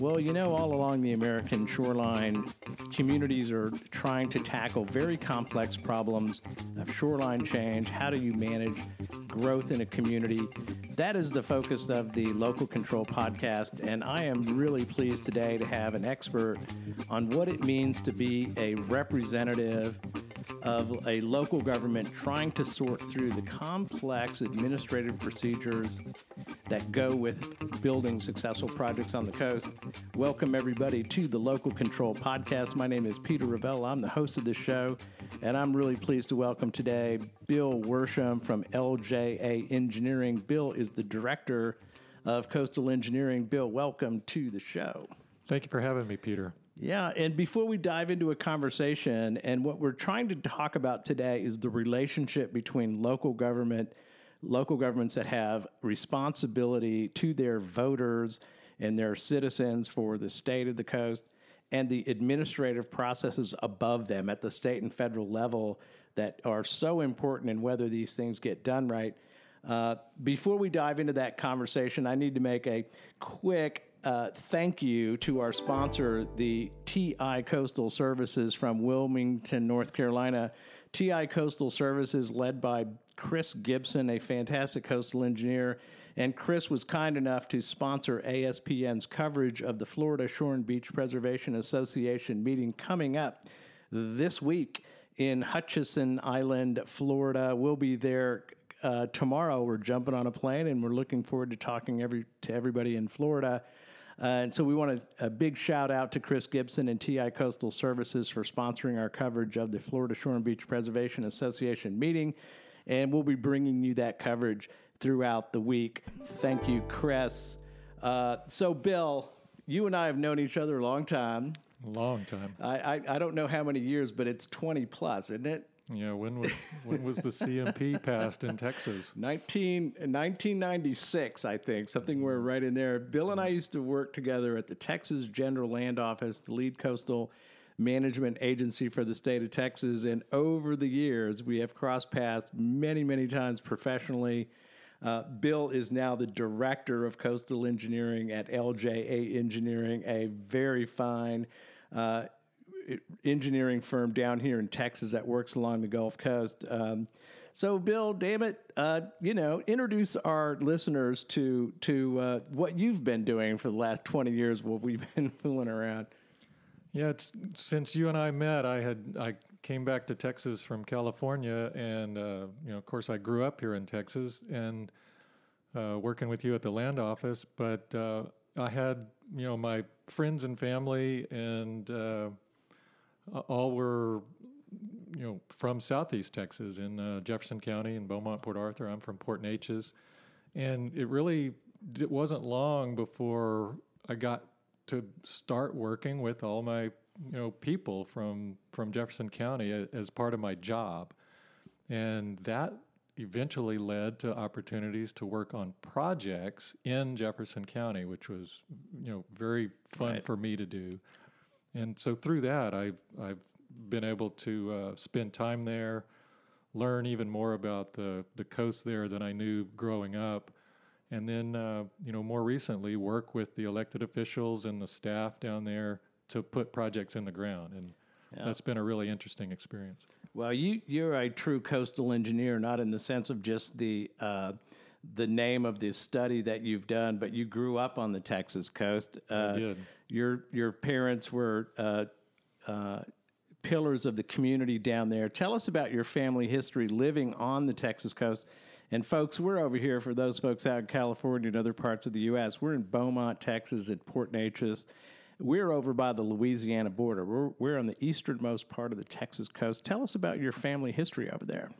Well, you know, all along the American shoreline, communities are trying to tackle very complex problems of shoreline change. How do you manage growth in a community? That is the focus of the Local Control podcast, and I am really pleased today to have an expert on what it means to be a representative of a local government trying to sort through the complex administrative procedures that go with building successful projects on the coast. Welcome, everybody, to the Local Control Podcast. My name is Peter Ravella. I'm the host of this show, and I'm really pleased to welcome today Bill Worsham from LJA Engineering. Bill is the director of coastal engineering. Bill, welcome to the show. Thank you for having me, Peter. Yeah, and before we dive into a conversation, and what we're trying to talk about today is the relationship between local government, local governments that have responsibility to their voters and their citizens for the state of the coast, and the administrative processes above them at the state and federal level that are so important in whether these things get done right. Uh, before we dive into that conversation, I need to make a quick uh, thank you to our sponsor, the TI Coastal Services from Wilmington, North Carolina. TI Coastal Services, led by Chris Gibson, a fantastic coastal engineer. And Chris was kind enough to sponsor ASPN's coverage of the Florida Shore and Beach Preservation Association meeting coming up this week in Hutchinson Island, Florida. We'll be there uh, tomorrow. We're jumping on a plane and we're looking forward to talking every, to everybody in Florida. Uh, and so we want a, a, big shout out to Chris Gibson and TI Coastal Services for sponsoring our coverage of the Florida Shore and Beach Preservation Association meeting. And we'll be bringing you that coverage throughout the week. Thank you, Chris. Uh, so, Bill, you and I have known each other a long time. A long time. I, I, I don't know how many years, but it's 20 plus, isn't it? Yeah, when was when was the CMP passed in Texas? 19, 1996, I think, something we're right in there. Bill and I used to work together at the Texas General Land Office, the lead coastal management agency for the state of Texas. And over the years, we have crossed paths many, many times professionally. Uh, Bill is now the director of coastal engineering at LJA Engineering, a very fine uh, engineering firm down here in Texas that works along the Gulf Coast. Um, so, Bill, damn it, uh, you know, introduce our listeners to to uh, what you've been doing for the last twenty years while we've been fooling around. Yeah, it's since you and I met. I had I came back to Texas from California, and uh, you know, of course, I grew up here in Texas and uh, working with you at the land office. But uh, I had you know my friends and family and uh, all were you know from southeast Texas in uh, Jefferson County and Beaumont, Port Arthur. I'm from Port Neches, and it really it wasn't long before I got to start working with all my you know people from from Jefferson County as part of my job, and that eventually led to opportunities to work on projects in Jefferson County, which was you know very fun right. for me to do. And so through that, I've I've been able to uh, spend time there, learn even more about the the coast there than I knew growing up, and then uh, you know more recently work with the elected officials and the staff down there to put projects in the ground and. Yeah. That's been a really interesting experience. Well, you you're a true coastal engineer, not in the sense of just the uh, the name of this study that you've done, but you grew up on the Texas coast. Uh, I did. Your your parents were uh, uh, pillars of the community down there. Tell us about your family history living on the Texas coast. And folks, we're over here for those folks out in California and other parts of the U.S. We're in Beaumont, Texas, at Port Neches. We're over by the Louisiana border. We're, we're on the easternmost part of the Texas coast. Tell us about your family history over there.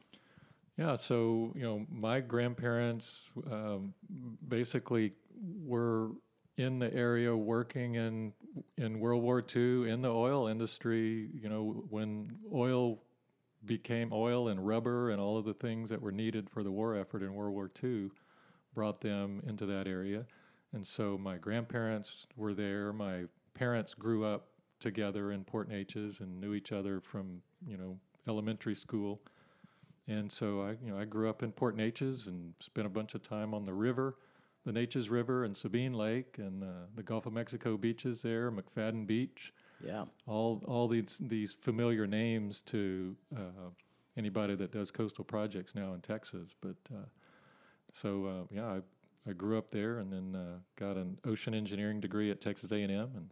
Yeah, so you know, my grandparents um, basically were in the area working in in World War II in the oil industry. You know, when oil became oil and rubber and all of the things that were needed for the war effort in World War II, brought them into that area. And so my grandparents were there. My parents grew up together in Port Neches and knew each other from you know elementary school. And so I, you know, I grew up in Port Neches and spent a bunch of time on the river. the Neches River and Sabine Lake and uh, the Gulf of Mexico beaches there, McFaddin Beach. Yeah. All all these these familiar names to uh, anybody that does coastal projects now in Texas. But uh, so uh, yeah, I, I grew up there and then uh, got an ocean engineering degree at Texas A&M and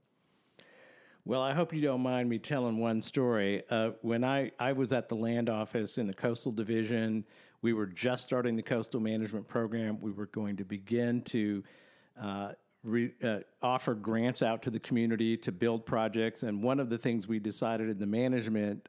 Well, I hope you don't mind me telling one story. Uh, when I, I was at the land office in the coastal division, we were just starting the coastal management program. We were going to begin to uh, re, uh, offer grants out to the community to build projects. And one of the things we decided in the management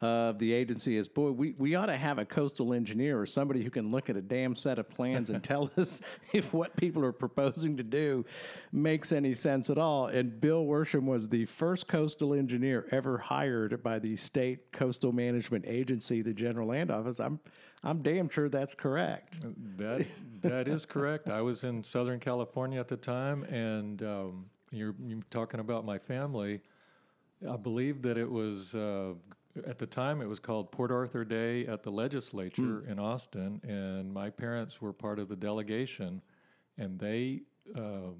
of the agency is boy, we, we ought to have a coastal engineer or somebody who can look at a damn set of plans and tell us if what people are proposing to do makes any sense at all. And Bill Worsham was the first coastal engineer ever hired by the state coastal management agency, the General Land Office. I'm I'm damn sure that's correct. That that is correct. I was in Southern California at the time, and um, you're, you're talking about my family. I believe that it was uh, at the time it was called Port Arthur Day at the legislature in Austin, and my parents were part of the delegation, and they. Uh,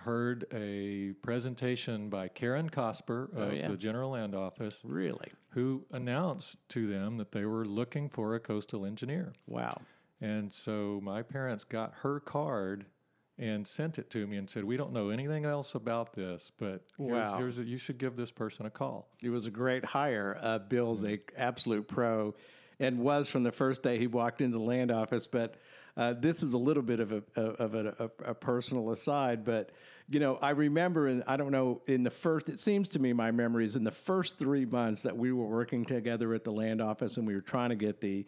Heard a presentation by Karen Cosper of yeah. the General Land Office, Really? who announced to them that they were looking for a coastal engineer. Wow. And so my parents got her card and sent it to me and said, "We don't know anything else about this, but here's, Wow. here's a, you should give this person a call." It was a great hire. Uh, Bill's a absolute pro, and was from the first day he walked into the land office. But uh, this is a little bit of a of a, a, a personal aside. But you know, I remember, in, I don't know, in the first, it seems to me, my memories in the first three months that we were working together at the land office, and we were trying to get the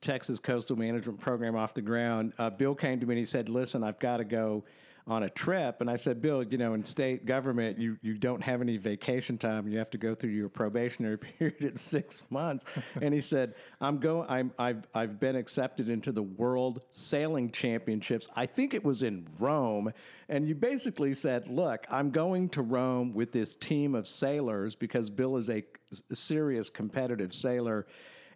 Texas Coastal Management Program off the ground. Uh, Bill came to me and he said, "Listen, I've got to go." on a trip. And I said, Bill, you know, in state government, you, you don't have any vacation time. You have to go through your probationary period at six months. and he said, I'm going, I'm, I've, I've been accepted into the World Sailing Championships. I think it was in Rome. And you basically said, look, I'm going to Rome with this team of sailors because Bill is a serious competitive sailor.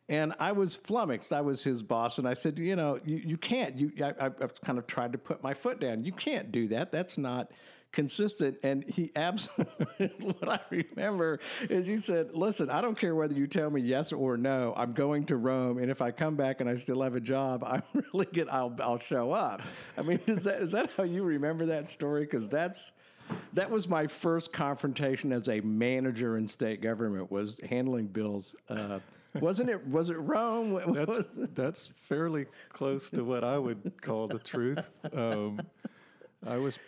And I was flummoxed. I was his boss, and I said, "You know, you, you can't. You, I, I've kind of tried to put my foot down. You can't do that. That's not consistent." And he absolutely. what I remember is you said, "Listen, I don't care whether you tell me yes or no. I'm going to Rome, and if I come back and I still have a job, I'm really good. I'll I'll show up." I mean, is that is that how you remember that story? Because that's that was my first confrontation as a manager in state government was handling bills. Uh, wasn't it? Was it Rome? What- what That's was- that's fairly close to what I would call the truth. Um, I was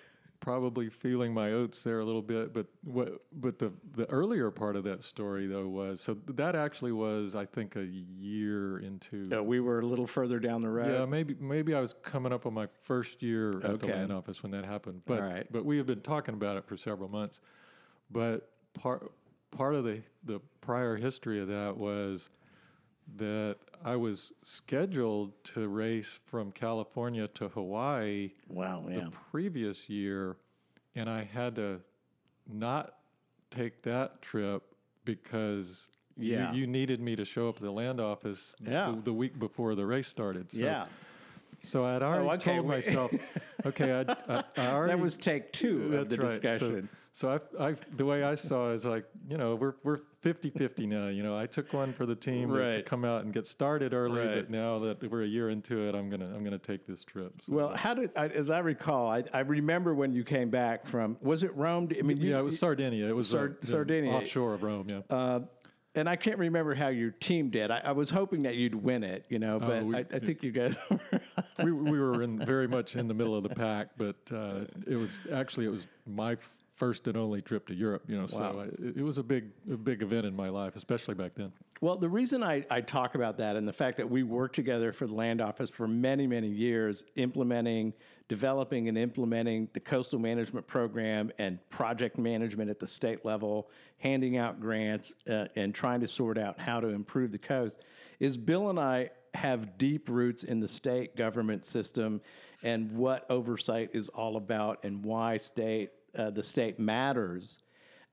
probably feeling my oats there a little bit, but what? But the the earlier part of that story though was so that actually was I think a year into. Uh, we were a little further down the road. Yeah, maybe maybe I was coming up on my first year at the Okay. land office when that happened. But All right. but we had been talking about it for several months. But part part of the the prior history of that was that I was scheduled to race from California to Hawaii Wow. Yeah. the previous year, and I had to not take that trip because you- Yeah. you, needed me to show up at the land office Yeah. the, the week before the race started. So, yeah. So I had oh, already Oh, okay, told myself, okay, I, I, I already. That was take two of the right. Discussion. So, I, I, the way I saw it is like, you know, we're we're 50-50 now. You know, I took one for the team to- to, come out and get started early, Right. but now that we're a year into it, I'm gonna I'm gonna take this trip. So, well, how did I, as I recall? I, I remember when you came back from. Was it Rome? I mean, you, yeah, it was Sardinia. It was Sar- uh, Sardinia. offshore of Rome. Yeah. Uh, and I can't remember how your team did. I, I was hoping that you'd win it, you know, but Oh, we- I, I think you guys. we, we were in very much in the middle of the pack, but uh, it was actually it was my f- first and only trip to Europe. You know, Wow. so I, it, was a big a big event in my life, especially back then. Well, the reason I, I talk about that and the fact that we worked together for the land office for many, many years, implementing, developing, and implementing the coastal management program and project management at the state level, handing out grants, uh, and trying to sort out how to improve the coast, is Bill and I have deep roots in the state government system and what oversight is all about and why state uh, the state matters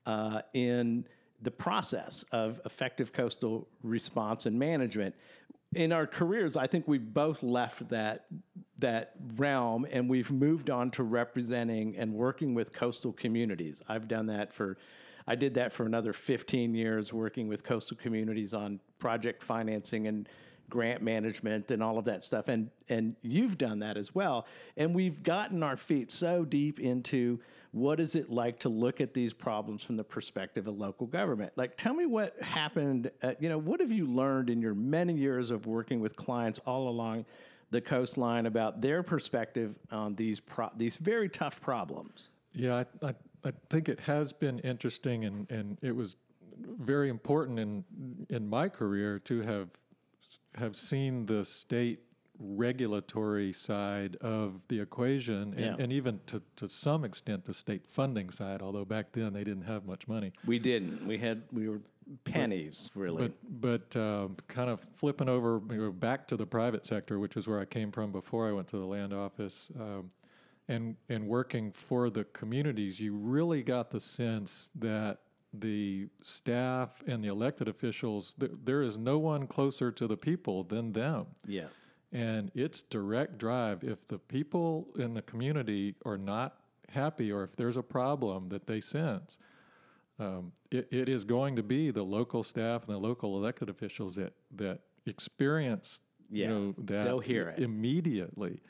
uh, in the process of effective coastal response and management. In our careers, I think we've both left that that realm and we've moved on to representing and working with coastal communities. I've done that for I did that for another 15 years working with coastal communities on project financing and grant management and all of that stuff and and you've done that as well and we've gotten our feet so deep into what is it like to look at these problems from the perspective of local government? Like tell me what happened uh, you know what have you learned in your many years of working with clients all along the coastline about their perspective on these pro- these very tough problems? Yeah I, I, I think it has been interesting and and it was very important in in my career to have have seen the state regulatory side of the equation and, Yeah. and even to, to some extent the state funding side although back then they didn't have much money. We didn't. We had we were pennies really. but but um, kind of flipping over we were back to the private sector which is where i came from before i went to the land office um, and and working for the communities you really got the sense that the staff and the elected officials th- there is no one closer to the people than them. Yeah and it's direct drive. If the people in the community are not happy or if there's a problem that they sense, um, it, it is going to be the local staff and the local elected officials that, that experience Yeah, you know, that they'll hear it. immediately.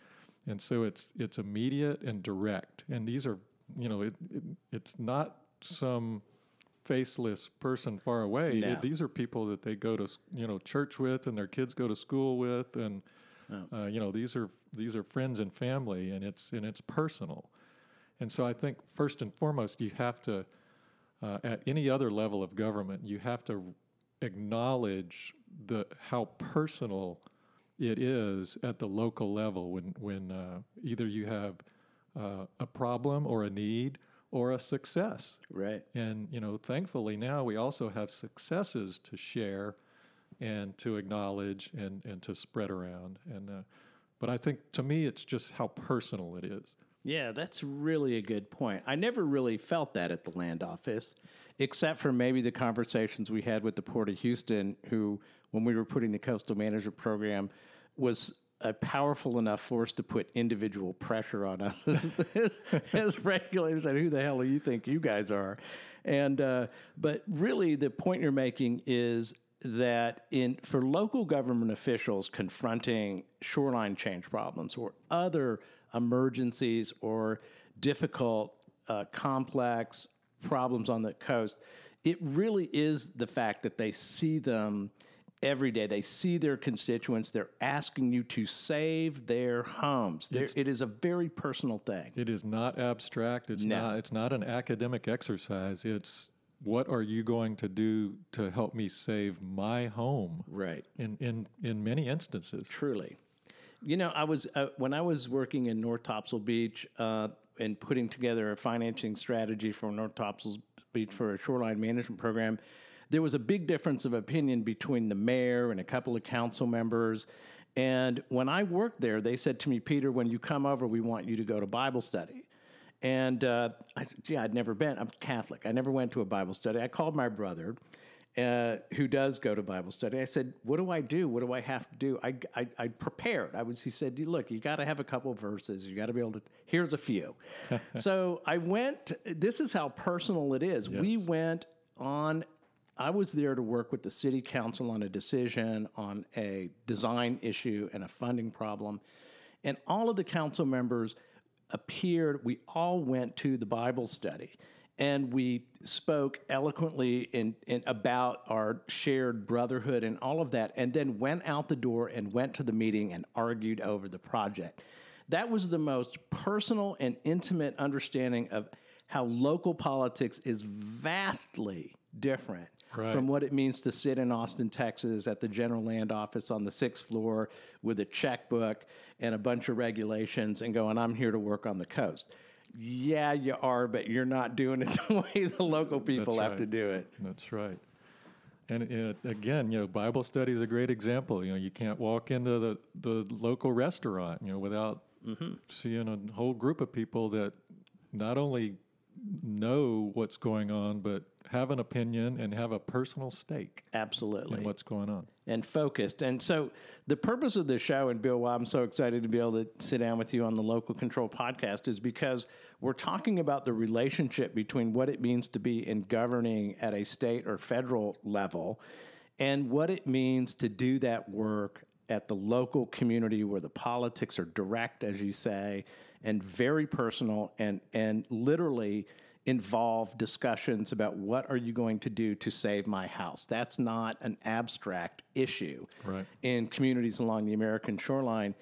And so it's it's immediate and direct. And these are you know it, it it's not some faceless person far away. No. It- these are people that they go to you know church with and their kids go to school with and uh, you know these are these are friends and family and it's and it's personal. And so I think first and foremost you have to uh, at any other level of government you have to acknowledge the how personal it is at the local level when when uh, either you have uh, a problem or a need or a success. right And you know, thankfully now we also have successes to share and to acknowledge and, and to spread around. And uh, but I think to me it's just how personal it is. Yeah, that's really a good point. I never really felt that at the land office, except for maybe the conversations we had with the Port of Houston, who, when we were putting the coastal management program, was a powerful enough force to put individual pressure on us as, as, regulators. And who the hell do you think you guys are? And uh, but really, the point you're making is that in for local government officials confronting shoreline change problems or other emergencies or difficult, uh, complex problems on the coast, it really is the fact that they see them every day. They see their constituents. They're asking you to save their homes. It is a very personal thing. It is not abstract. It's No. not it's not an academic exercise. It's what are you going to do to help me save my home Right. in in, in many instances. Truly. You know, I was uh, when I was working in North Topsail Beach uh, and putting together a financing strategy for North Topsail Beach for a shoreline management program. There was a big difference of opinion between the mayor and a couple of council members. And when I worked there, they said to me, Peter, when you come over, we want you to go to Bible study. And uh, I said, gee, I'd never been. I'm Catholic. I never went to a Bible study. I called my brother, uh, who does go to Bible study. I said, "What do I do? What do I have to do?" I, I, I prepared. I was. He said, "Look, you got to have a couple of verses. You got to be able to. Here's a few." so I went. This is how personal it is. We went on. I was there to work with the city council on a decision on a design issue and a funding problem, and all of the council members appeared. We all went to the Bible study and we spoke eloquently in, in about our shared brotherhood and all of that, and then went out the door and went to the meeting and argued over the project. That was the most personal and intimate understanding of how local politics is vastly different Right. from what it means to sit in Austin, Texas at the general land office on the sixth floor with a checkbook and a bunch of regulations and going, I'm here to work on the coast. Yeah, you are, but you're not doing it the way the local people have to do it. That's right. And again, you know, Bible study is a great example. You know, you can't walk into the, the local restaurant, you know, without mm-hmm. seeing a whole group of people that not only know what's going on, but have an opinion and have a personal stake Absolutely. in what's going on. and focused. And so, the purpose of this show, and Bill, why I'm so excited to be able to sit down with you on the Local Control podcast, is because we're talking about the relationship between what it means to be in governing at a state or federal level and what it means to do that work at the local community where the politics are direct, as you say, and very personal and, and literally involve discussions about what are you going to do to save my house. That's not an abstract issue Right. in communities along the American shoreline.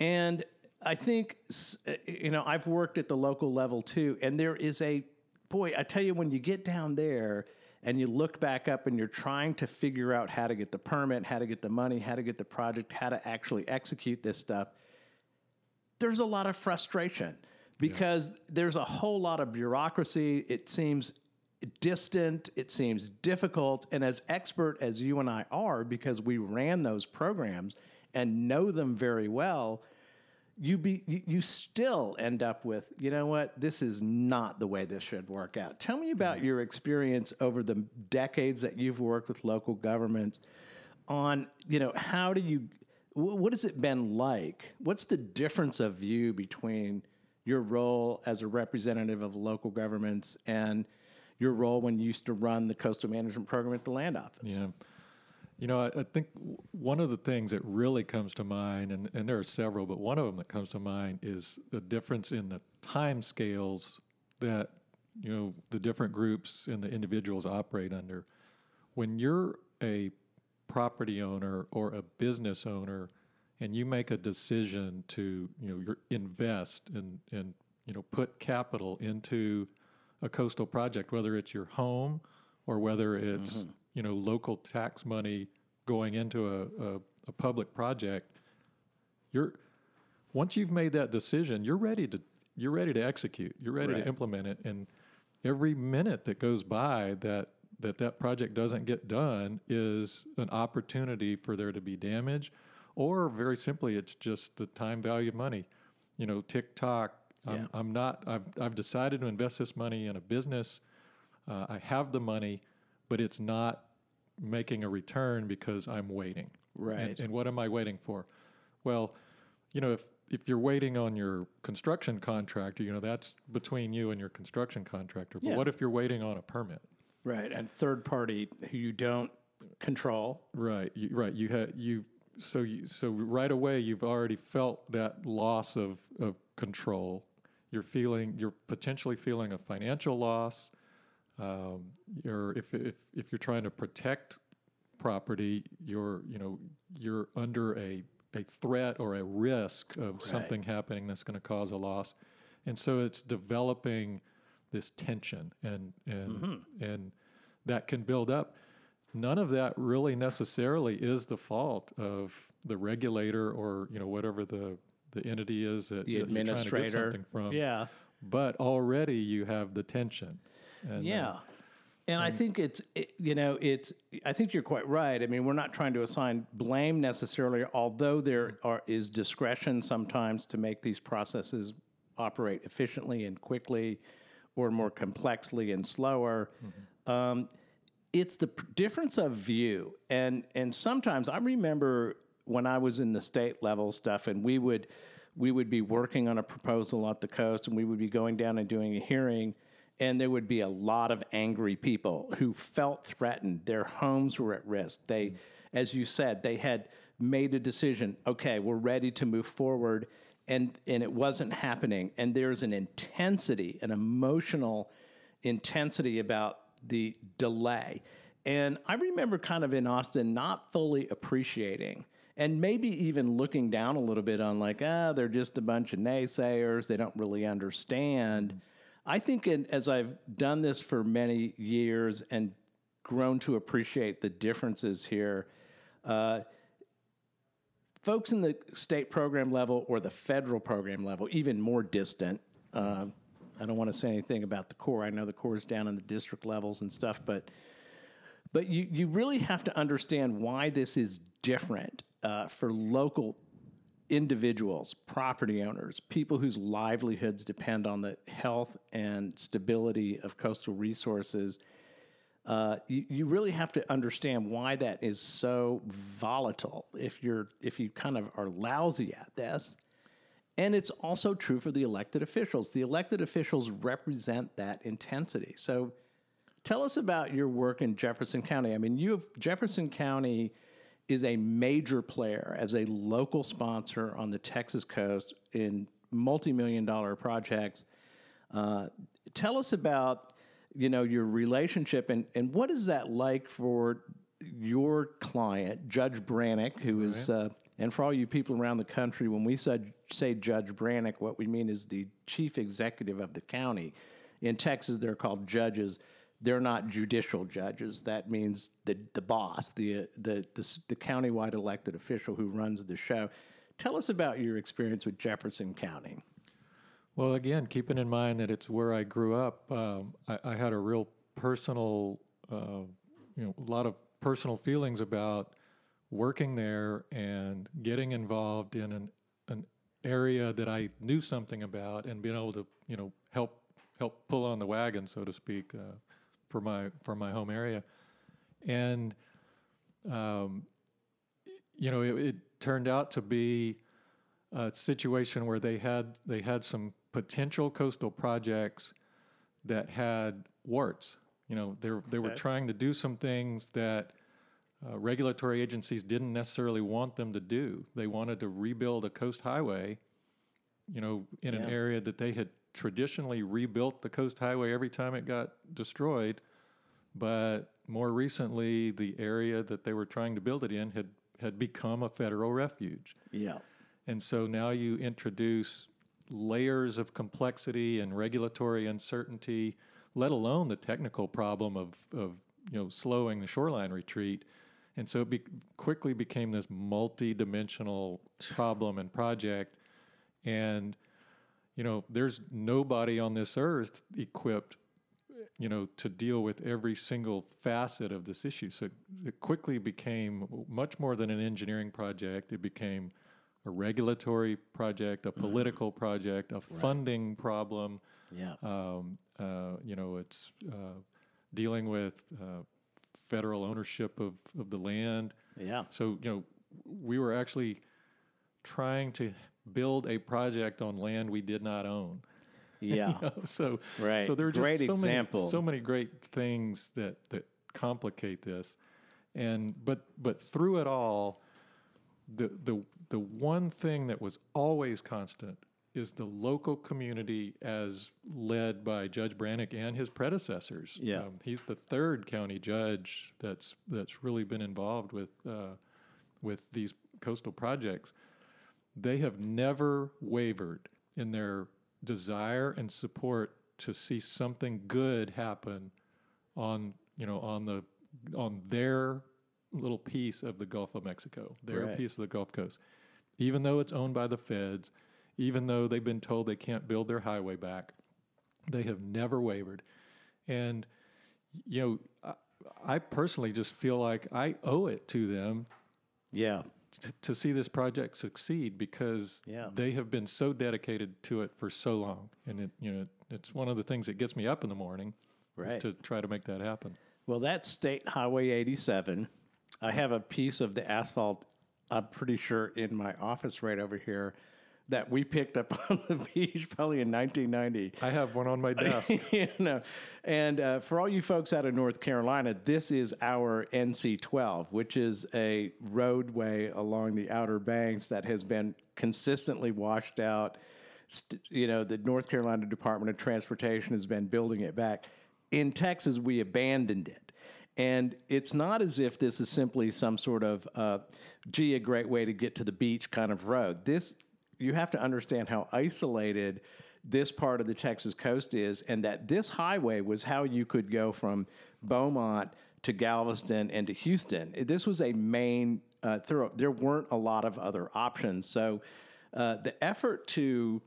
And I think, you know, I've worked at the local level too, and there is a, boy, I tell you, when you get down there and you look back up and you're trying to figure out how to get the permit, how to get the money, how to get the project, how to actually execute this stuff, there's a lot of frustration because there's a whole lot of bureaucracy. It seems distant, it seems difficult. And as expert as you and I are, because we ran those programs and know them very well, you be you, you still end up with you know what? This is not the way this should work out. Tell me about mm-hmm. your experience over the decades that you've worked with local governments on you know how do you what has it been like? What's the difference of view between your role as a representative of local governments and your role when you used to run the coastal management program at the land office Yeah. You know, I, I think one of the things that really comes to mind, and, and there are several, but one of them that comes to mind is the difference in the time scales that, you know, the different groups and the individuals operate under. When you're a property owner or a business owner and you make a decision to, you know, invest and, and, you know, put capital into a coastal project, whether it's your home or whether it's mm-hmm. you know local tax money going into a, a, a public project, you're once you've made that decision, you're ready to you're ready to execute. You're ready Right. to implement it, and every minute that goes by that that that project doesn't get done is an opportunity for there to be damage, or very simply, it's just the time value of money. You know, tick tock. I'm. I'm not. I've I've decided to invest this money in a business. Uh, I have the money, but it's not making a return because I'm waiting. Right. And, and what am I waiting for? Well, you know, if if you're waiting on your construction contractor, you know that's between you and your construction contractor. But Yeah. what if you're waiting on a permit? right and third party who you don't control Right. You, right. You have you. So you, so right away you've already felt that loss of of control. You're feeling you're potentially feeling a financial loss. Um, you're if if if you're trying to protect property, you're you know you're under a a threat or a risk of something happening that's going to cause a loss, and so it's developing this tension and and and that can build up. None of that really necessarily is the fault of the regulator or you know whatever the the entity is that, the that you're to get administrator something from. yeah But already you have the tension. And, uh, Yeah. And I think it's, it, you know, it's, I think you're quite right. I mean, we're not trying to assign blame necessarily, although there are, is discretion sometimes to make these processes operate efficiently and quickly or more complexly and slower. Um, it's the difference of view. And, and sometimes I remember when I was in the state level stuff and we would, we would be working on a proposal at the coast and we would be going down and doing a hearing and there would be a lot of angry people who felt threatened. Their homes were at risk. They, as you said, they had made a decision. Okay, we're ready to move forward, and and it wasn't happening. And there's an intensity, an emotional intensity about the delay. And I remember kind of in Austin not fully appreciating and maybe even looking down a little bit on like, ah, they're just a bunch of naysayers. They don't really understand. I think in, as I've done this for many years and grown to appreciate the differences here, uh, folks in the state program level or the federal program level, even more distant. Uh, I don't want to say anything about the Corps. I know the Corps is down in the district levels and stuff, but but you, you really have to understand why this is different uh, for local individuals, property owners, people whose livelihoods depend on the health and stability of coastal resources. uh, you, you really have to understand why that is so volatile if you're if you kind of are lousy at this. And it's also true for the elected officials. The elected officials represent that intensity. So tell us about your work in Jefferson County. I mean, you have Jefferson County is a major player as a local sponsor on the Texas coast in multi-million dollar projects. Uh, tell us about you know your relationship and and what is that like for your client, Judge Branick, who is, uh, and for all you people around the country, when we said, say Judge Branick, what we mean is the chief executive of the county. In Texas, they're called judges. They're not judicial judges. That means the the boss, the the the, the countywide elected official who runs the show. Tell us about your experience with Jefferson County. Well, again, keeping in mind that it's where I grew up, um, I, I, had a real personal, uh, you know, a lot of personal feelings about working there and getting involved in an, an area that I knew something about and being able to, you know, help help pull on the wagon, so to speak, uh, for my for my home area, and um, you know, it, it turned out to be a situation where they had they had some potential coastal projects that had warts. You know, they they were trying to do some things that uh, regulatory agencies didn't necessarily want them to do. They wanted to rebuild a coast highway, you know, in yeah. an area that they had traditionally rebuilt the coast highway every time it got destroyed. But more recently, the area that they were trying to build it in had had become a federal refuge. Yeah. And so now you introduce layers of complexity and regulatory uncertainty, let alone the technical problem of, of you know slowing the shoreline retreat. And so it be, quickly became this multi-dimensional problem and project. And you know, there's nobody on this earth equipped, you know, to deal with every single facet of this issue. So it quickly became much more than an engineering project. It became a regulatory project, a mm-hmm. political project, a right. funding problem. Yeah. Um, uh, you know, it's uh, dealing with uh, federal ownership of, of the land. Yeah. So, you know, we were actually trying to build a project on land we did not own. Yeah. you know, so, right. so there are just great so example. many, so many great things that, that complicate this. And, but, but through it all, the, the, the one thing that was always constant is the local community as led by Judge Branick and his predecessors. Yeah. Um, he's the third county judge that's that's really been involved with uh, with these coastal projects. They have never wavered in their desire and support to see something good happen on you know on the on their little piece of the Gulf of Mexico, their right. piece of the Gulf Coast. Even though it's owned by the feds, even though they've been told they can't build their highway back, they have never wavered. And, you know, I, I personally just feel like I owe it to them. Yeah. To, to see this project succeed because yeah. they have been so dedicated to it for so long, and it you know it's one of the things that gets me up in the morning, right. to try to make that happen. Well, that's State Highway 87 I have a piece of the asphalt, I'm pretty sure, in my office right over here that we picked up on the beach probably in 1990. I have one on my desk. you know, and uh, for all you folks out of North Carolina, this is our NC12, which is a roadway along the Outer Banks that has been consistently washed out. You know, the North Carolina Department of Transportation has been building it back. In Texas, we abandoned it. And it's not as if this is simply some sort of, uh, gee, a great way to get to the beach kind of road. This, you have to understand how isolated this part of the Texas coast is, and that this highway was how you could go from Beaumont to Galveston and to Houston. This was a main uh, thorough. There weren't a lot of other options. So uh, the effort to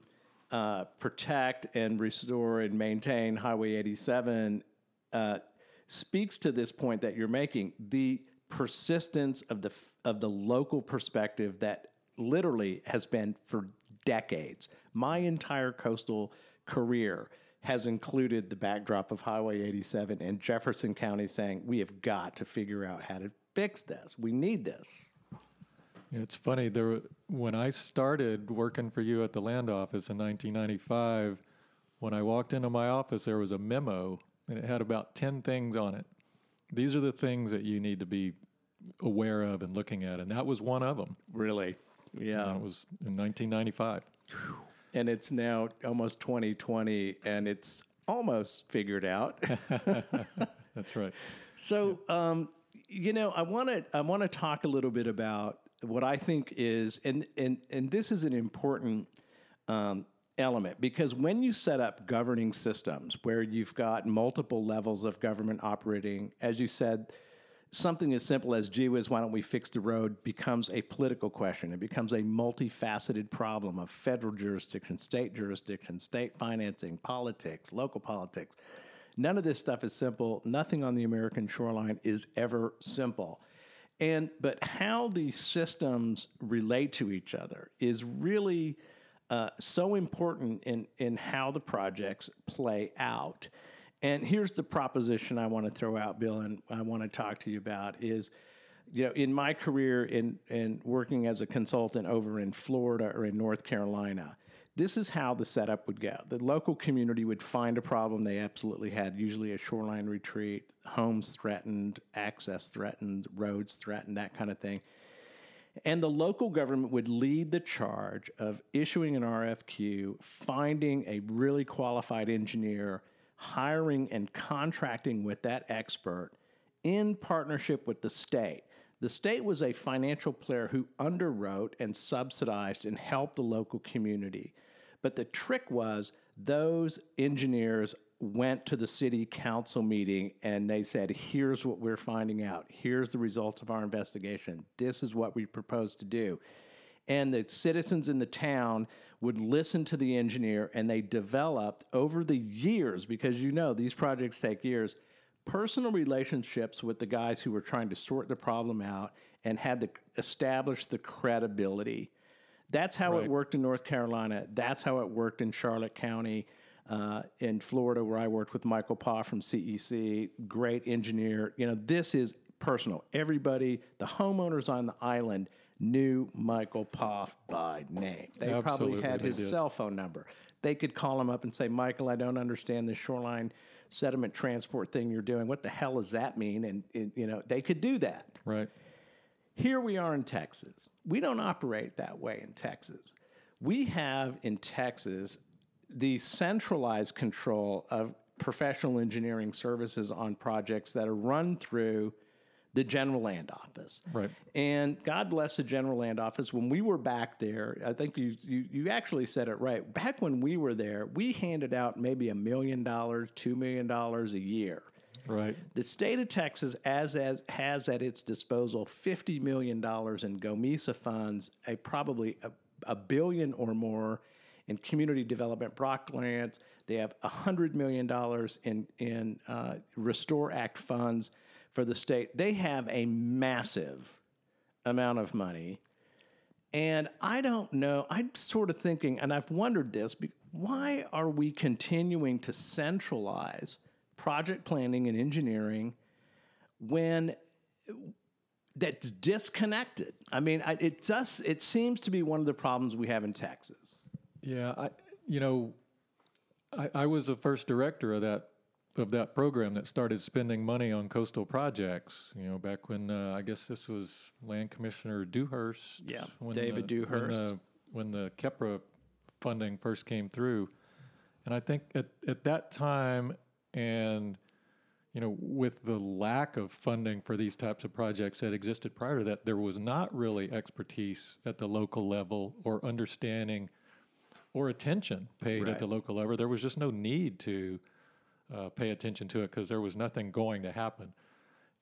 uh, protect and restore and maintain Highway 87 uh, speaks to this point that you're making the persistence of the of the local perspective that literally has been for decades my entire coastal career has included the backdrop of Highway 87 and Jefferson County saying, we have got to figure out how to fix this. We need this. It's funny. There, when I started working for you at the land office in 1995, when I walked into my office, there was a memo, and it had about 10 things on it. These are the things that you need to be aware of and looking at, and that was one of them. Really? Yeah. That was in 1995. And it's now almost 2020, and it's almost figured out. That's right. So, um, you know, I want to I want to talk a little bit about what I think is, and and and this is an important um, element because when you set up governing systems where you've got multiple levels of government operating, as you said, something as simple as gee whiz, why don't we fix the road becomes a political question. It becomes a multifaceted problem of federal jurisdiction, state jurisdiction, state financing, politics, local politics. None of this stuff is simple. Nothing on the American shoreline is ever simple. And but how these systems relate to each other is really uh, so important in in how the projects play out. And here's the proposition I want to throw out, Bill, and I want to talk to you about is, you know, in my career in in working as a consultant over in Florida or in North Carolina, this is how the setup would go. The local community would find a problem they absolutely had, usually a shoreline retreat, homes threatened, access threatened, roads threatened, that kind of thing. And the local government would lead the charge of issuing an RFQ, finding a really qualified engineer, hiring and contracting with that expert in partnership with the state. The state was a financial player who underwrote and subsidized and helped the local community. But the trick was those engineers went to the city council meeting and they said, here's what we're finding out. Here's the results of our investigation. This is what we propose to do. And the citizens in the town would listen to the engineer and they developed over the years, because you know these projects take years, personal relationships with the guys who were trying to sort the problem out and had to establish the credibility that's how right. it worked in North Carolina. That's how it worked in Charlotte County. Uh, in Florida, where I worked with Michael Poff from CEC, great engineer. You know, this is personal. Everybody, the homeowners on the island knew Michael Poff by name. They Absolutely, probably had his did. cell phone number. They could call him up and say, Michael, I don't understand this shoreline sediment transport thing you're doing. What the hell does that mean? And, and you know, they could do that. Right. Here we are in Texas. We don't operate that way in Texas. We have in Texas the centralized control of professional engineering services on projects that are run through the general land office. Right. And God bless the general land office. When we were back there, I think you, you, you actually said it right. Back when we were there, we handed out maybe a million dollars, two million dollars a year Right. The state of Texas as, as has at its disposal $50 million in GOMESA funds, a probably a, a billion or more in community development block grants. They have $100 million in, in uh, Restore Act funds for the state. They have a massive amount of money. And I don't know, I'm sort of thinking, and I've wondered this why are we continuing to centralize project planning and engineering when that's disconnected. I mean, it just it seems to be one of the problems we have in Texas. Yeah, I you know, I, I was the first director of that of that program that started spending money on coastal projects. You know, back when uh, I guess this was Land Commissioner Dewhurst. Yeah, David the, Dewhurst. When the, when the CEPRA funding first came through, and I think at at that time and you know, with the lack of funding for these types of projects that existed prior to that, there was not really expertise at the local level or understanding or attention paid right. at the local level. There was just no need to uh, pay attention to it because there was nothing going to happen.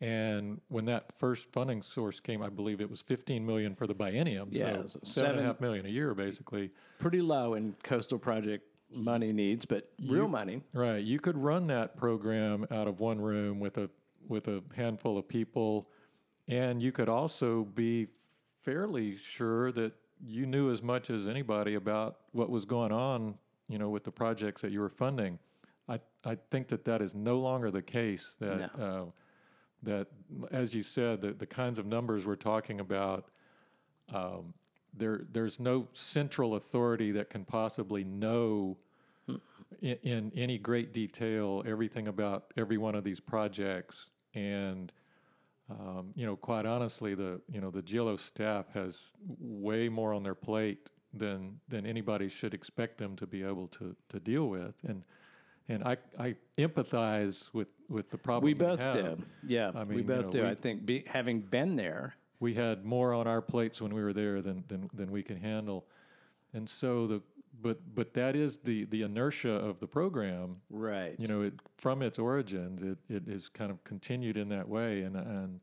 And when that first funding source came, I believe it was 15 million for the biennium. Yeah, so seven and a half million a year, basically. Pretty low in coastal project money needs, but you, real money. Right. You could run that program out of one room with a with a handful of people, and you could also be fairly sure that you knew as much as anybody about what was going on, you know, with the projects that you were funding. I I think that that is no longer the case. That uh, that as you said, the the kinds of numbers we're talking about. Um, there, there's no central authority that can possibly know in, in any great detail everything about every one of these projects. And um, you know, quite honestly, the you know the GLO staff has way more on their plate than than anybody should expect them to be able to to deal with. And and I, I empathize with, with the problem. We both did. Yeah, I we both you know, do. we- I think be, having been there, we had more on our plates when we were there than, than, than we can handle. And so the but but that is the the inertia of the program. right? You know, it from its origins, it it is kind of continued in that way. And and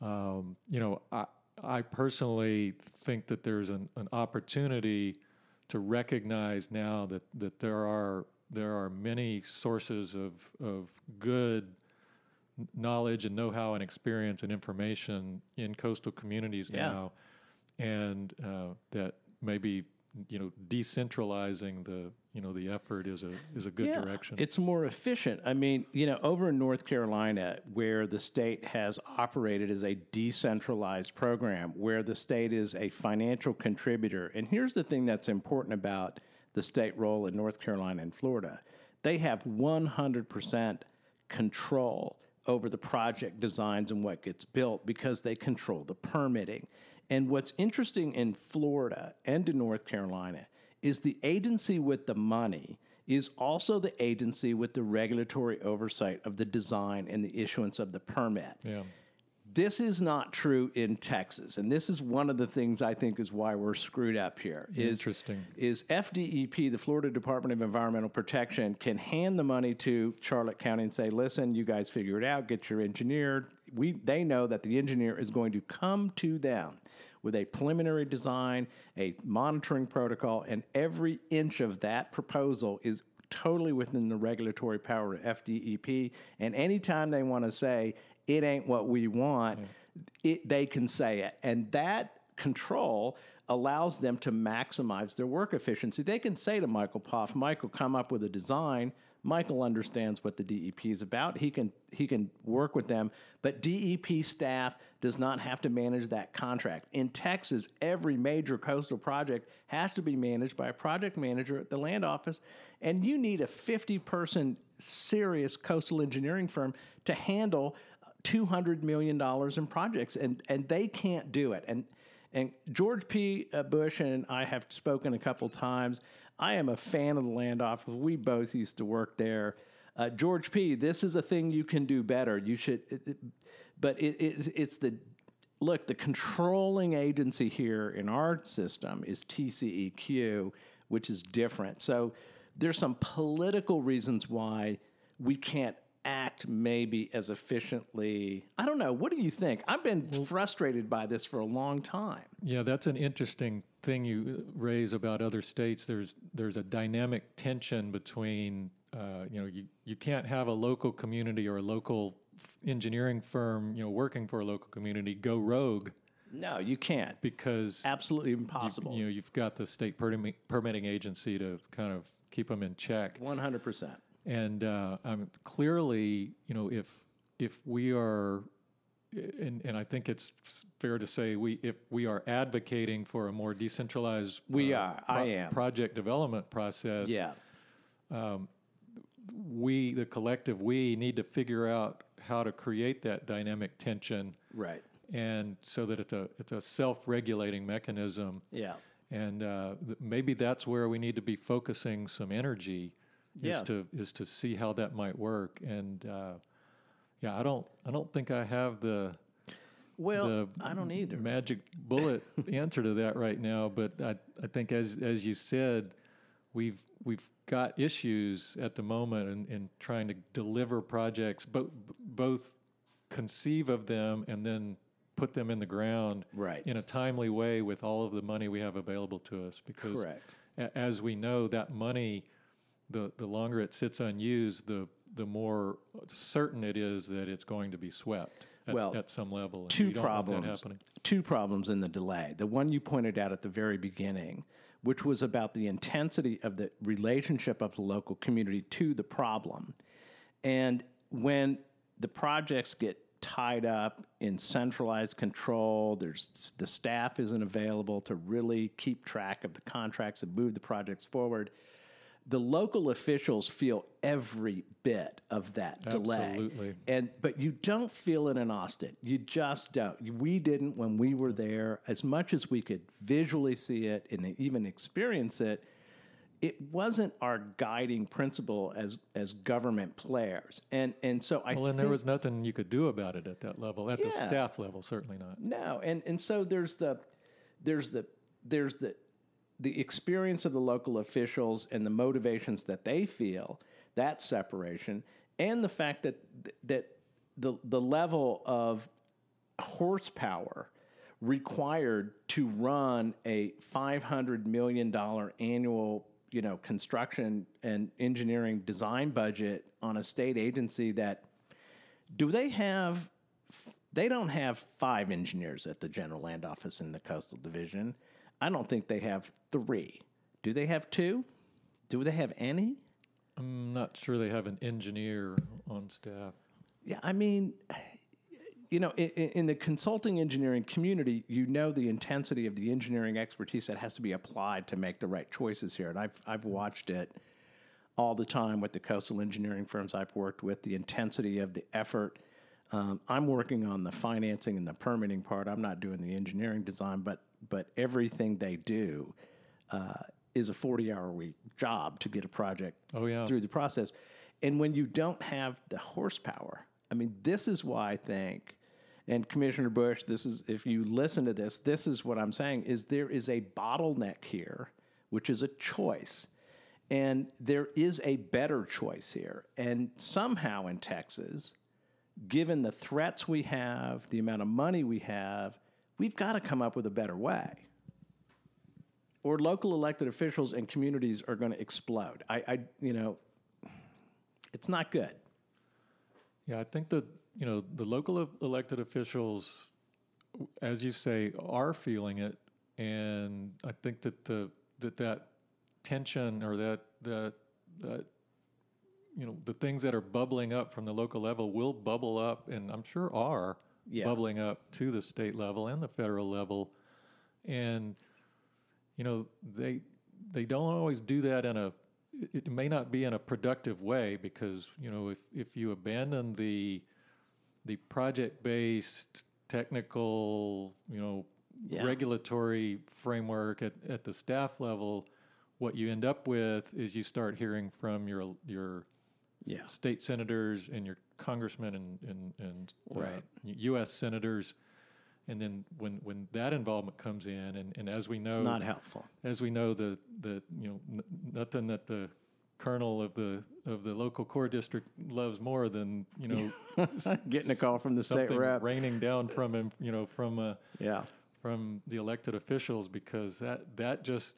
um, you know, I I personally think that there's an, an opportunity to recognize now that that there are there are many sources of of good knowledge and know-how and experience and information in coastal communities Yeah. now, and uh, that maybe you know decentralizing the you know the effort is a is a good Yeah, direction. It's more efficient. I mean, you know, over in North Carolina, where the state has operated as a decentralized program, where the state is a financial contributor. And here's the thing that's important about the state role in North Carolina and Florida they have 100% control over the project designs and what gets built because they control the permitting. And what's interesting in Florida and in North Carolina is the agency with the money is also the agency with the regulatory oversight of the design and the issuance of the permit. yeah. This is not true in Texas, and this is one of the things I think is why we're screwed up here. Is, Interesting. Is FDEP, the Florida Department of Environmental Protection, can hand the money to Charlotte County and say, "Listen, you guys figure it out. Get your engineer." We they know that the engineer is going to come to them with a preliminary design, a monitoring protocol, and every inch of that proposal is totally within the regulatory power of FDEP. And anytime they want to say it ain't what we want, it, they can say it. And that control allows them to maximize their work efficiency. They can say to Michael Poff, Michael, come up with a design. Michael understands what the DEP is about. He can he can work with them, but DEP staff does not have to manage that contract. In Texas, every major coastal project has to be managed by a project manager at the land office, and you need a 50 person serious coastal engineering firm to handle $200 million in projects, and, and they can't do it. And, and George P. uh, Bush and I have spoken a couple times. I am a fan of the land office. We both used to work there. Uh, George P., this is a thing you can do better. You should, it, it- but it, it, it's the look, the controlling agency here in our system is TCEQ, which is different. So there's some political reasons why we can't act maybe as efficiently. I don't know. What do you think? I've been frustrated by this for a long time. Yeah, that's an interesting thing you raise about other states. There's there's a dynamic tension between uh, you know you, you can't have a local community or a local engineering firm you know working for a local community go rogue No, you can't. because Absolutely impossible. you know you've got the state permitting agency to kind of keep them in check. 100%. And uh, um, clearly, you know, if if we are, and, and I think it's fair to say we if we are advocating for a more decentralized, We uh, are. I am. project development process. Yeah. we the collective we need to figure out how to create that dynamic tension, Right. and so that it's a it's a self-regulating mechanism. Yeah. and uh, th- maybe that's where we need to be focusing some energy Yeah. is to is to see how that might work and uh, yeah I don't I don't think I have the Well, the I don't either. magic bullet answer to that right now but I, I think as as you said we've we've got issues at the moment in, in trying to deliver projects bo- both conceive of them and then put them in the ground Right. in a timely way with all of the money we have available to us because a- as we know that money the the longer it sits unused the the more certain it is that it's going to be swept at, Well, at some level two we don't want that problems. happening Two problems in the delay. The one you pointed out at the very beginning which was about the intensity of the relationship of the local community to the problem. And when the projects get tied up in centralized control, there's the staff isn't available to really keep track of the contracts and move the projects forward. The local officials feel every bit of that delay. Absolutely. And but you don't feel it in Austin. You just don't. We didn't when we were there. As much as we could visually see it and even experience it, it wasn't our guiding principle as as government players. And and so I Well, and there was nothing you could do about it at that level, at the staff level, certainly not. no, and and so there's the there's the there's the the experience of the local officials and the motivations that they feel that separation and the fact that that the the level of horsepower required to run a 500 million dollar annual you know construction and engineering design budget on a state agency that do they have they don't have five engineers at the general land office in the coastal division i don't think they have three do they have two do they have any I'm not sure they have an engineer on staff. yeah i mean you know in, in the consulting engineering community you know the intensity of the engineering expertise that has to be applied to make the right choices here and i've, I've watched it all the time with the coastal engineering firms I've worked with, the intensity of the effort. Um, I'm working on the financing and the permitting part. I'm not doing the engineering design, but but everything they do uh, is a 40 hour week job to get a project Oh, yeah. through the process. And when you don't have the horsepower, I mean, this is why I think, and Commissioner Bush, this is if you listen to this, this is what I'm saying: is there is a bottleneck here, which is a choice. And there is a better choice here. And somehow in Texas, given the threats we have, the amount of money we have, we've got to come up with a better way. Or local elected officials and communities are going to explode. I, I, you know, it's not good. Yeah, I think that you know the local elected officials, as you say, are feeling it, and I think that the that that tension or that that that you know the things that are bubbling up from the local level will bubble up, and I'm sure are Yeah. bubbling up to the state level and the federal level, and you know they they don't always do that in a it may not be in a productive way because you know if if you abandon the the project based technical you know Yeah. regulatory framework at, at the staff level what you end up with is you start hearing from your your Yeah. state senators and your congressmen and and, and uh, U.S. senators and then when, when that involvement comes in and, and as we know It's not helpful. as we know, the, the you know n- nothing that the colonel of the of the local Corps district loves more than you know Getting a call from the state rep. raining down from him, you know, from uh, Yeah. from the elected officials because that that just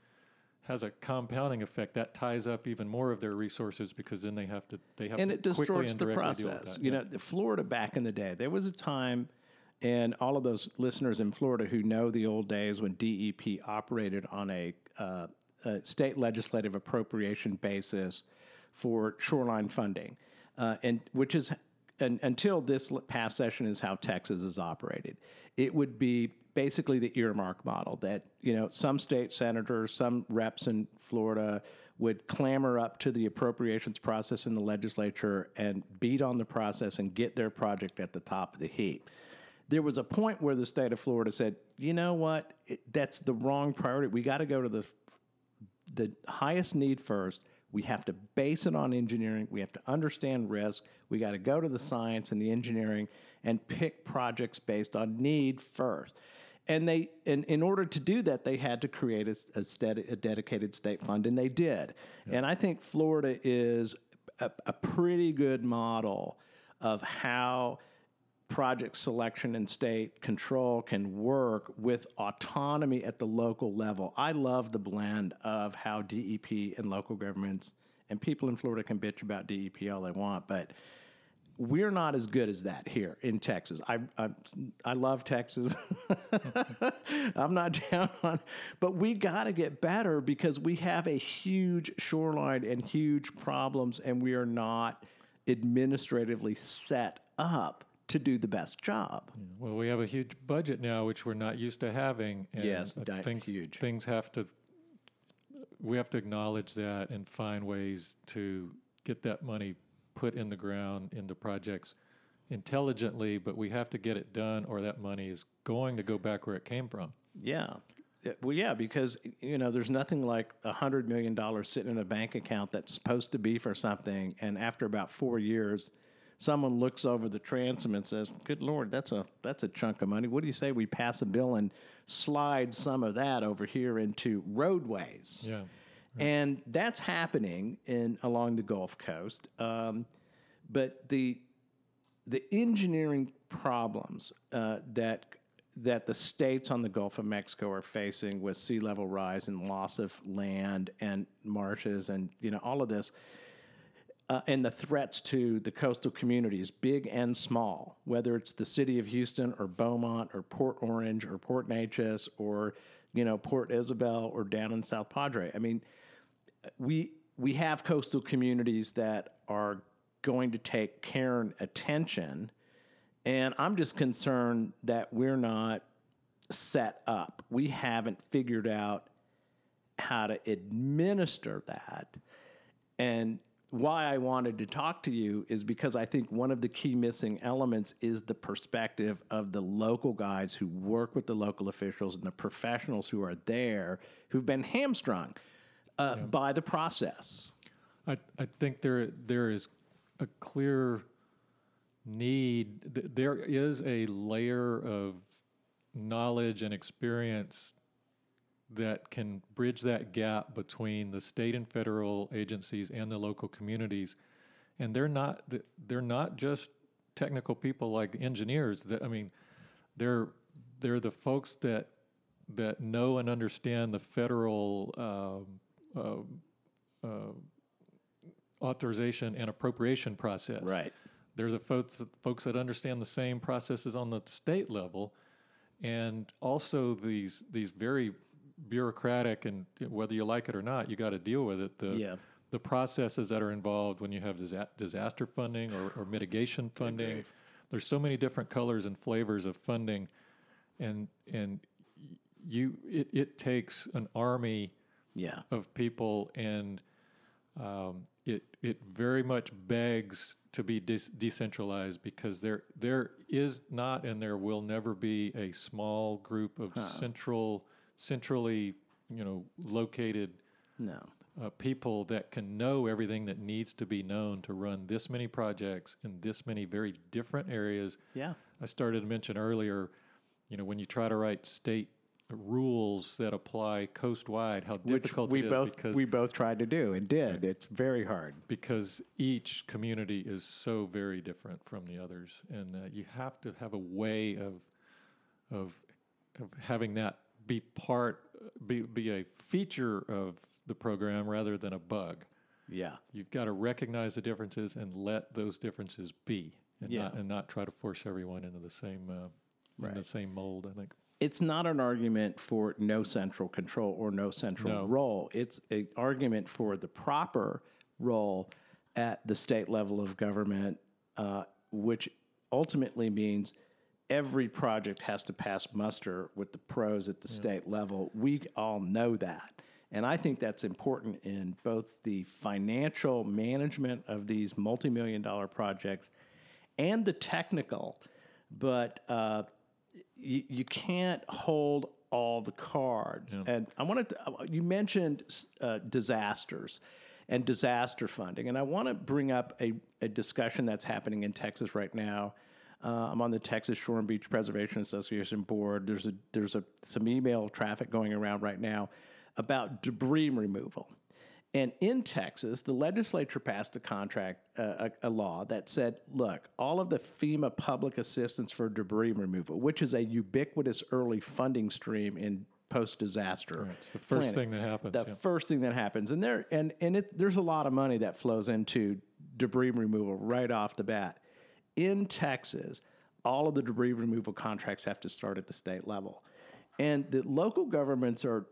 has a compounding effect that ties up even more of their resources because then they have to they have and to it distorts and the directly deal with process. that. You Yeah. know, Florida back in the day, there was a time, and all of those listeners in Florida who know the old days when DEP operated on a, uh, a state legislative appropriation basis for shoreline funding, uh, and which is and, until this past session is how Texas is operated. It would be basically the earmark model that you know some state senators, some reps in Florida would clamor up to the appropriations process in the legislature and beat on the process and get their project at the top of the heap. There was a point where the state of Florida said, "You know what? It, that's the wrong priority. We got to go to the the highest need first. We have to base it on engineering. We have to understand risk. We got to go to the science and the engineering and pick projects based on need first. And they, and in order to do that, they had to create a, a, steady, a dedicated state fund, and they did. And I think Florida is a, a pretty good model of how project selection and state control can work with autonomy at the local level. I love the blend of how DEP and local governments and people in Florida can bitch about DEP all they want, but we're not as good as that here in Texas. I I, I love Texas. I'm not down on, but we got to get better because we have a huge shoreline and huge problems, and we are not administratively set up to do the best job. Well, we have a huge budget now, which we're not used to having. And Yes, uh, di- things, huge. Things have to. We have to acknowledge that and find ways to get that money put in the ground into projects intelligently. But we have to get it done, or that money is going to go back where it came from. Yeah. Well, yeah, because you know, there's nothing like a hundred million dollars sitting in a bank account that's supposed to be for something, and after about four years, someone looks over the transom and says, "Good Lord, that's a that's a chunk of money. What do you say we pass a bill and slide some of that over here into roadways?" Yeah. And that's happening in along the Gulf Coast. Um, but the the engineering problems uh, that that the states on the Gulf of Mexico are facing with sea level rise and loss of land and marshes and you know all of this uh, and the threats to the coastal communities, big and small, whether it's the city of Houston or Beaumont or Port Orange or Port Neches or you know Port Isabel or down in South Padre. I mean, we we have coastal communities that are going to take care and attention, and I'm just concerned that we're not set up. We haven't figured out how to administer that. And why I wanted to talk to you is because I think one of the key missing elements is the perspective of the local guys who work with the local officials and the professionals who are there who've been hamstrung uh, by the process. I, I think there there is a clear need. There is a layer of knowledge and experience that can bridge that gap between the state and federal agencies and the local communities, and they're not they're not just technical people like engineers. I mean, they're they're the folks that that know and understand the federal um, uh, uh, authorization and appropriation process. Right. They're the folks folks that understand the same processes on the state level, and also these these very bureaucratic and whether you like it or not, you got to deal with it. The Yeah. the processes that are involved when you have disa- disaster funding or, or mitigation funding. There's so many different colors and flavors of funding, and and you it, it takes an army Yeah. of people, and um, it it very much begs to be dis- decentralized because there there is not and there will never be a small group of central centrally you know located No. uh, people that can know everything that needs to be known to run this many projects in this many very different areas. Yeah. I started to mention earlier, you know, when you try to write state rules that apply coastwide, how Which difficult we it is both because we both tried to do and did. It's very hard. because each community is so very different from the others, and uh, you have to have a way of of of having that be part be be a feature of the program rather than a bug. Yeah. You've got to recognize the differences and let those differences be, and Yeah. not and not try to force everyone into the same uh, in the same mold. I think. It's not an argument for no central control or no central No. role. It's an argument for the proper role at the state level of government, uh, which ultimately means every project has to pass muster with the pros at the state level. We all know that. And I think that's important in both the financial management of these multi million dollar projects and the technical. But uh, you, you can't hold all the cards. And I wanted to, you mentioned uh, disasters and disaster funding. And I want to bring up a, a discussion that's happening in Texas right now. Uh, I'm on the Texas Shore and Beach Preservation Association board. There's a there's a some email traffic going around right now about debris removal. And in Texas, the legislature passed a contract, uh, a, a law that said, look, all of the FEMA public assistance for debris removal, which is a ubiquitous early funding stream in post disaster. It's the first thing that happens. The yeah. first thing that happens, and there and and it, there's a lot of money that flows into debris removal right off the bat. in Texas, all of the debris removal contracts have to start at the state level. And the local governments are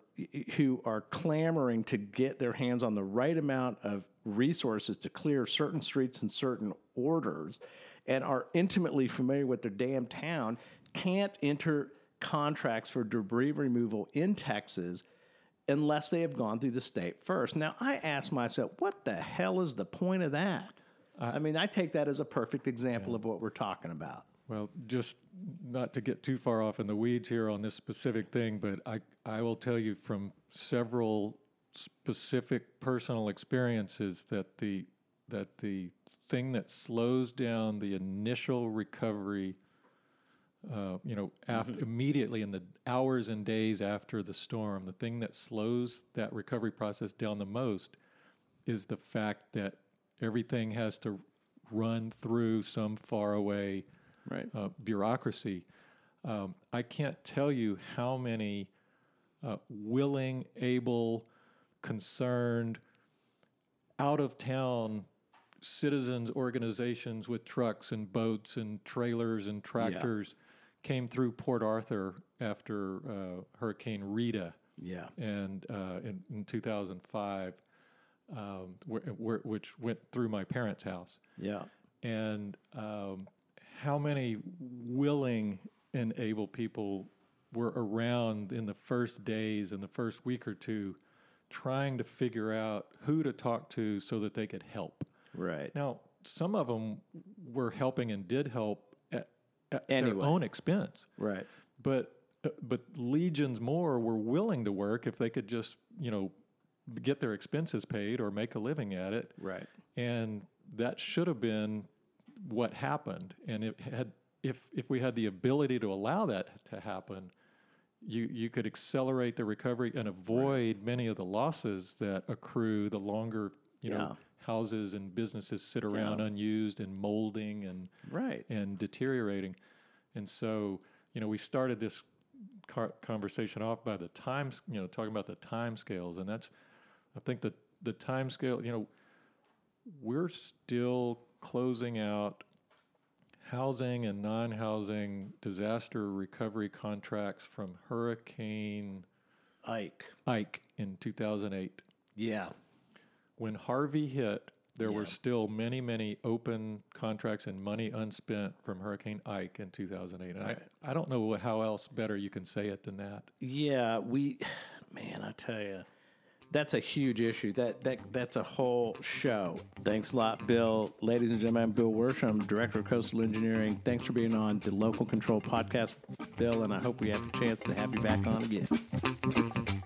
who are clamoring to get their hands on the right amount of resources to clear certain streets and certain orders and are intimately familiar with their damn town can't enter contracts for debris removal in Texas unless they have gone through the state first. Now, I ask myself, what the hell is the point of that? I mean, I take that as a perfect example of what we're talking about. Well, just not to get too far off in the weeds here on this specific thing, but I, I will tell you from several specific personal experiences that the that the thing that slows down the initial recovery, uh, you know, after, immediately in the hours and days after the storm, the thing that slows that recovery process down the most is the fact that everything has to run through some faraway Right. uh, bureaucracy. Um, I can't tell you how many uh, willing, able, concerned, out of town citizens organizations with trucks and boats and trailers and tractors came through Port Arthur after uh, Hurricane Rita Yeah. and uh, in, in 2005, um, where, where, which went through my parents' house Yeah. and um, how many willing and able people were around in the first days and the first week or two trying to figure out who to talk to so that they could help. Right. Now, some of them were helping and did help at, at Anyway. their own expense, Right. but uh, but legions more were willing to work if they could just you know get their expenses paid or make a living at it Right. and that should have been what happened. And it had, if if we had the ability to allow that to happen, you you could accelerate the recovery and avoid many of the losses that accrue the longer you know houses and businesses sit around unused and molding and Right. and deteriorating. And so, you know, we started this car- conversation off by the times, you know, talking about the time scales, and that's, I think that the time scale, you know, we're still closing out housing and non-housing disaster recovery contracts from Hurricane Ike. Ike in 2008 Yeah. when Harvey hit, there were still many, many open contracts and money unspent from Hurricane Ike in 2008. And I, I don't know how else better you can say it than that. Yeah, we, man, I tell you, that's a huge issue. That that that's a whole show. Thanks a lot, Bill. Ladies and gentlemen, I'm Bill Worsham, Director of Coastal Engineering. Thanks for being on the Local Control Podcast, Bill, and I hope we have a chance to have you back on again.